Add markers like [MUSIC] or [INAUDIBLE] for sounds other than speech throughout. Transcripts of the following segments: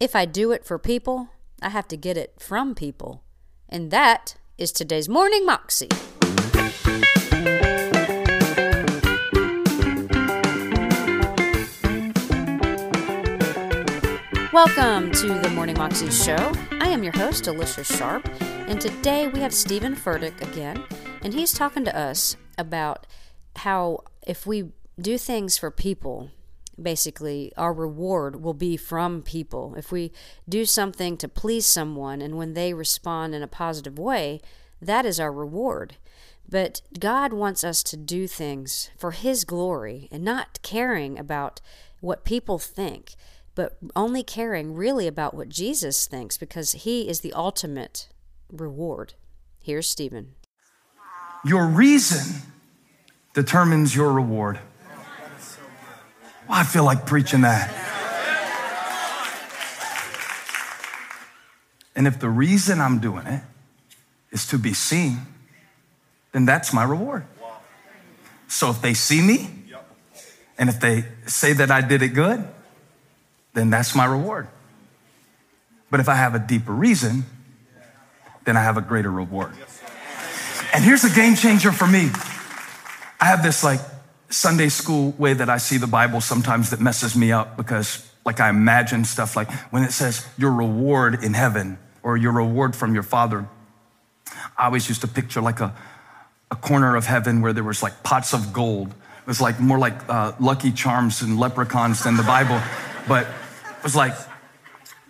If I do it for people, I have to get it from people. And that is today's Morning Moxie. Welcome to the Morning Moxie Show. I am your host, Alicia Sharp, and today we have Steven Furtick again, and he's talking to us about how if we do things for people, basically our reward will be from people. If we do something to please someone and when they respond in a positive way, that is our reward. But God wants us to do things for His glory and not caring about what people think, but only caring really about what Jesus thinks because He is the ultimate reward. Here's Steven. Your reason determines your reward. Well, I feel like preaching that. And if the reason I'm doing it is to be seen, then that's my reward. So if they see me, and if they say that I did it good, then that's my reward. But if I have a deeper reason, then I have a greater reward. And here's a game changer for me. I have this like Sunday school way that I see the Bible sometimes that messes me up because like I imagine stuff like when it says your reward in heaven or your reward from your father. I always used to picture like a, a corner of heaven where there was like pots of gold. It was like more like uh, Lucky Charms and leprechauns than the Bible, [LAUGHS] but it was like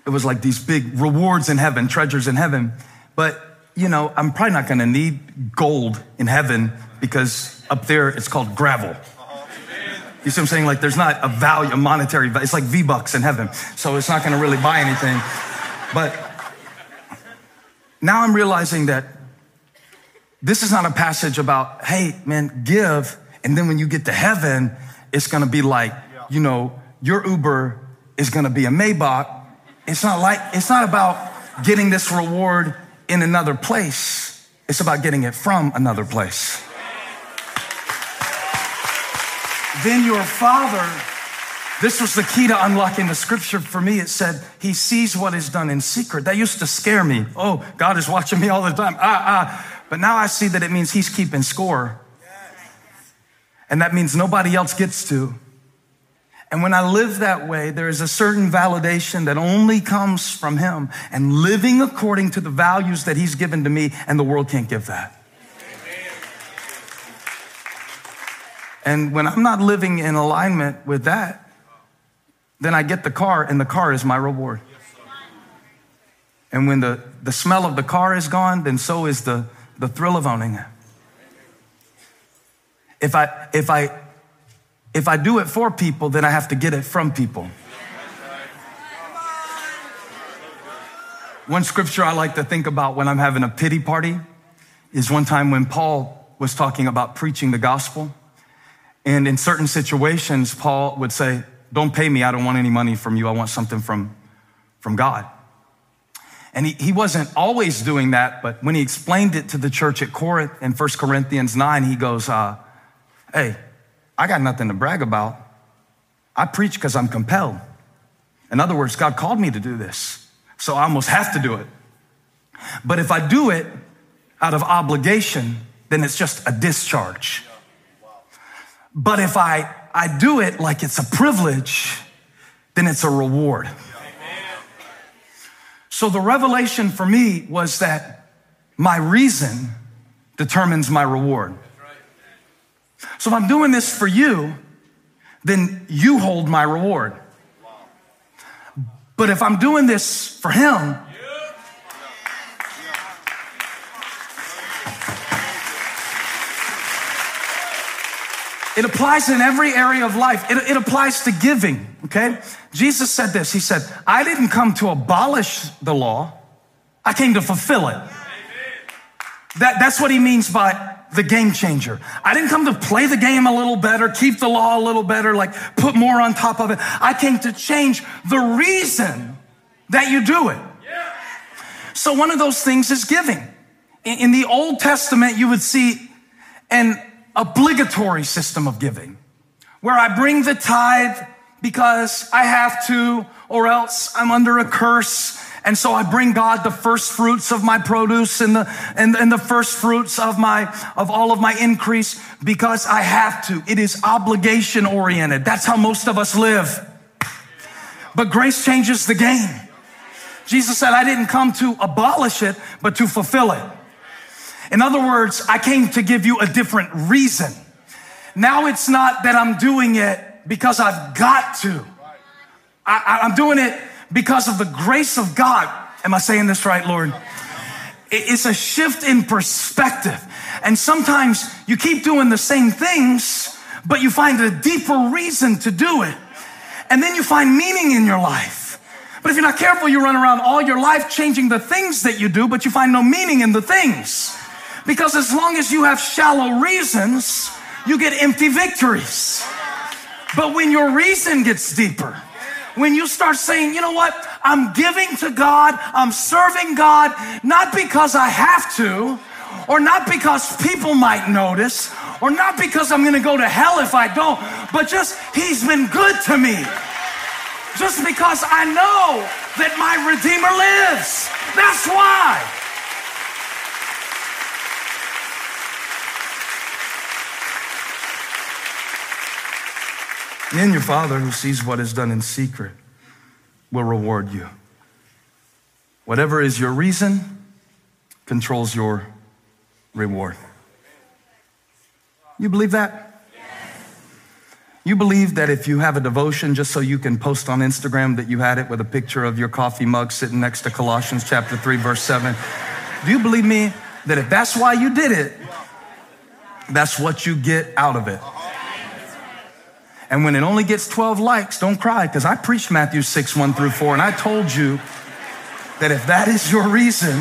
it was like these big rewards in heaven, treasures in heaven. But you know, I'm probably not going to need gold in heaven because up there it's called gravel. You see what I'm saying? Like there's not a value, a monetary value. It's like V-Bucks in heaven. So it's not going to really buy anything. But now I'm realizing that this is not a passage about, hey, man, give. And then when you get to heaven, it's going to be like, you know, your Uber is going to be a Maybach. It's not like, it's not about getting this reward in another place. It's about getting it from another place. Then your father, this was the key to unlocking the scripture for me. It said, He sees what is done in secret. That used to scare me. Oh, God is watching me all the time. Ah, ah. But now I see that it means He's keeping score. And that means nobody else gets to. And when I live that way, there is a certain validation that only comes from Him and living according to the values that He's given to me, and the world can't give that. And when I'm not living in alignment with that, then I get the car, and the car is my reward. And when the, the smell of the car is gone, then so is the, the thrill of owning it. If I, if I, if I do it for people, then I have to get it from people. One scripture I like to think about when I'm having a pity party is one time when Paul was talking about preaching the gospel. And in certain situations, Paul would say, Don't pay me. I don't want any money from you. I want something from, from God. And he, he wasn't always doing that, but when he explained it to the church at Corinth in 1 Corinthians 9, he goes, uh, Hey, I got nothing to brag about. I preach because I'm compelled. In other words, God called me to do this, so I almost have to do it. But if I do it out of obligation, then it's just a discharge. But if I, I do it like it's a privilege, then it's a reward. So the revelation for me was that my reason determines my reward. So if I'm doing this for you, then you hold my reward. But if I'm doing this for him, It applies in every area of life. It, it, applies to giving, okay? Jesus said this. He said, I didn't come to abolish the law. I came to fulfill it. That, that's what he means by the game changer. I didn't come to play the game a little better, keep the law a little better, like put more on top of it. I came to change the reason that you do it. So one of those things is giving. In, in the Old Testament, you would see an obligatory system of giving where I bring the tithe because I have to, or else I'm under a curse. And so I bring God the first fruits of my produce and the, and, and the first fruits of my, of all of my increase because I have to. It is obligation oriented. That's how most of us live. But grace changes the game. Jesus said, I didn't come to abolish it, but to fulfill it. In other words, I came to give you a different reason. Now it's not that I'm doing it because I've got to. I, am doing it because of the grace of God. Am I saying this right, Lord? It's a shift in perspective. And sometimes you keep doing the same things, but you find a deeper reason to do it. And then you find meaning in your life. But if you're not careful, you run around all your life changing the things that you do, but you find no meaning in the things. Because as long as you have shallow reasons, you get empty victories. But when your reason gets deeper, when you start saying, you know what, I'm giving to God, I'm serving God, not because I have to, or not because people might notice, or not because I'm gonna go to hell if I don't, but just He's been good to me. Just because I know that my Redeemer lives. That's why. Then your Father, who sees what is done in secret, will reward you. Whatever is your reason controls your reward. You believe that? You believe that if you have a devotion just so you can post on Instagram that you had it with a picture of your coffee mug sitting next to Colossians chapter 3 verse 7. Do you believe me that if that's why you did it, that's what you get out of it? And when it only gets 12 likes, don't cry because I preached Matthew 6, 1 through 4, and I told you that if that is your reason,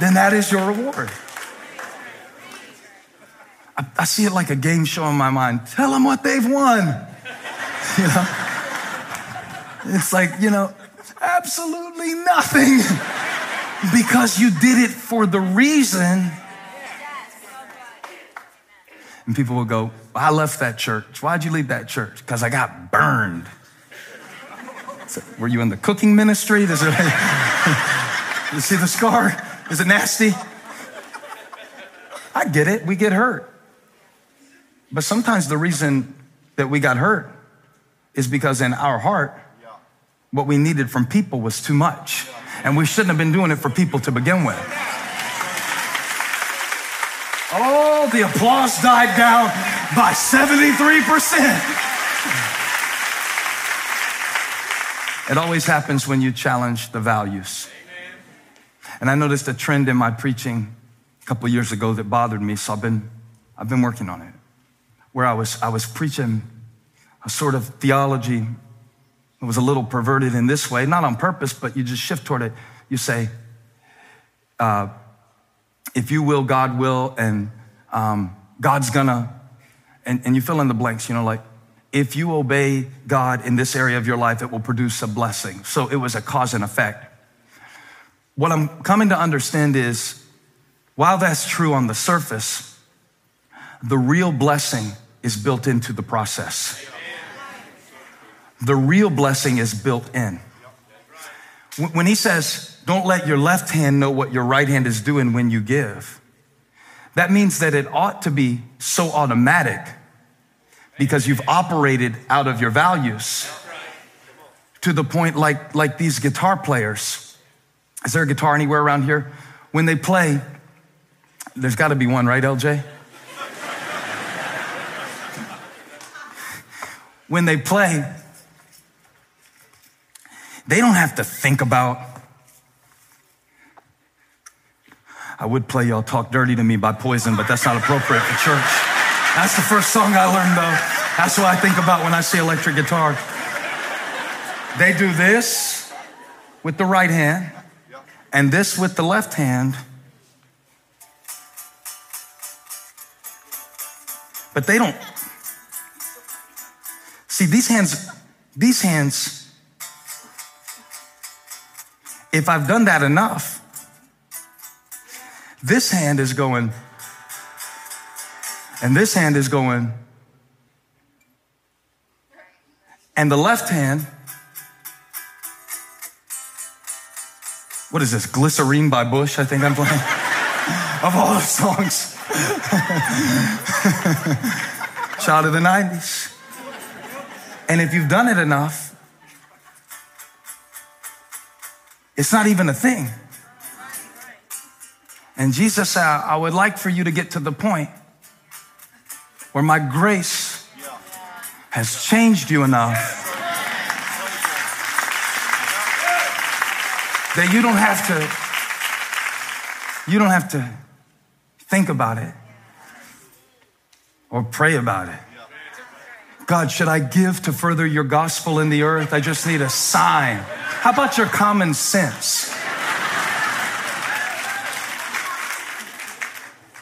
then that is your reward. I, I see it like a game show in my mind. Tell them what they've won. [LAUGHS] You know? It's like, you know, absolutely nothing [LAUGHS] because you did it for the reason. And people will go, I left that church. Why'd you leave that church? Because I got burned. So, were you in the cooking ministry? Does it, [LAUGHS] you see the scar? Is it nasty? I get it. We get hurt. But sometimes the reason that we got hurt is because in our heart, what we needed from people was too much. And we shouldn't have been doing it for people to begin with. Oh, the applause died down by 73%. It always happens when you challenge the values. And I noticed a trend in my preaching a couple years ago that bothered me, so I've been, I've been working on it where I was, I was preaching a sort of theology that was a little perverted in this way, not on purpose, but you just shift toward it. You say, uh, if you will, God will, and um, God's gonna, and, and you fill in the blanks, you know, like, if you obey God in this area of your life, it will produce a blessing. So it was a cause and effect. What I'm coming to understand is while that's true on the surface, the real blessing is built into the process. The real blessing is built in. When he says, don't let your left hand know what your right hand is doing when you give, that means that it ought to be so automatic because you've operated out of your values to the point like, like these guitar players. Is there a guitar anywhere around here? When they play, there's got to be one, right, LJ? when they play, they don't have to think about, I would play Y'all Talk Dirty to Me by Poison, but that's not appropriate for church. That's the first song I learned though. That's what I think about when I see electric guitar. They do this with the right hand and this with the left hand. But they don't See, these hands, these hands, if I've done that enough, this hand is going, and this hand is going, And the left hand, what is this? Glycerine by Bush, I think I'm playing. [LAUGHS] of all the songs. [LAUGHS] Child of the 90s. And if you've done it enough, it's not even a thing. And Jesus said, I would like for you to get to the point where my grace has changed you enough that you don't have to you don't have to think about it or pray about it. God, should I give to further your gospel in the earth? I just need a sign. How about your common sense?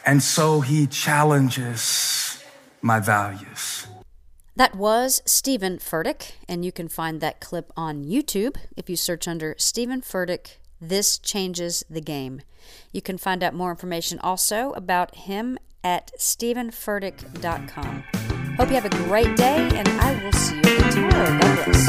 And so he challenges my values. That was Steven Furtick, and you can find that clip on YouTube if you search under Steven Furtick, This Changes the Game. You can find out more information also about him at stevenfurtick.com. Hope you have a great day, and I will see you tomorrow. God bless.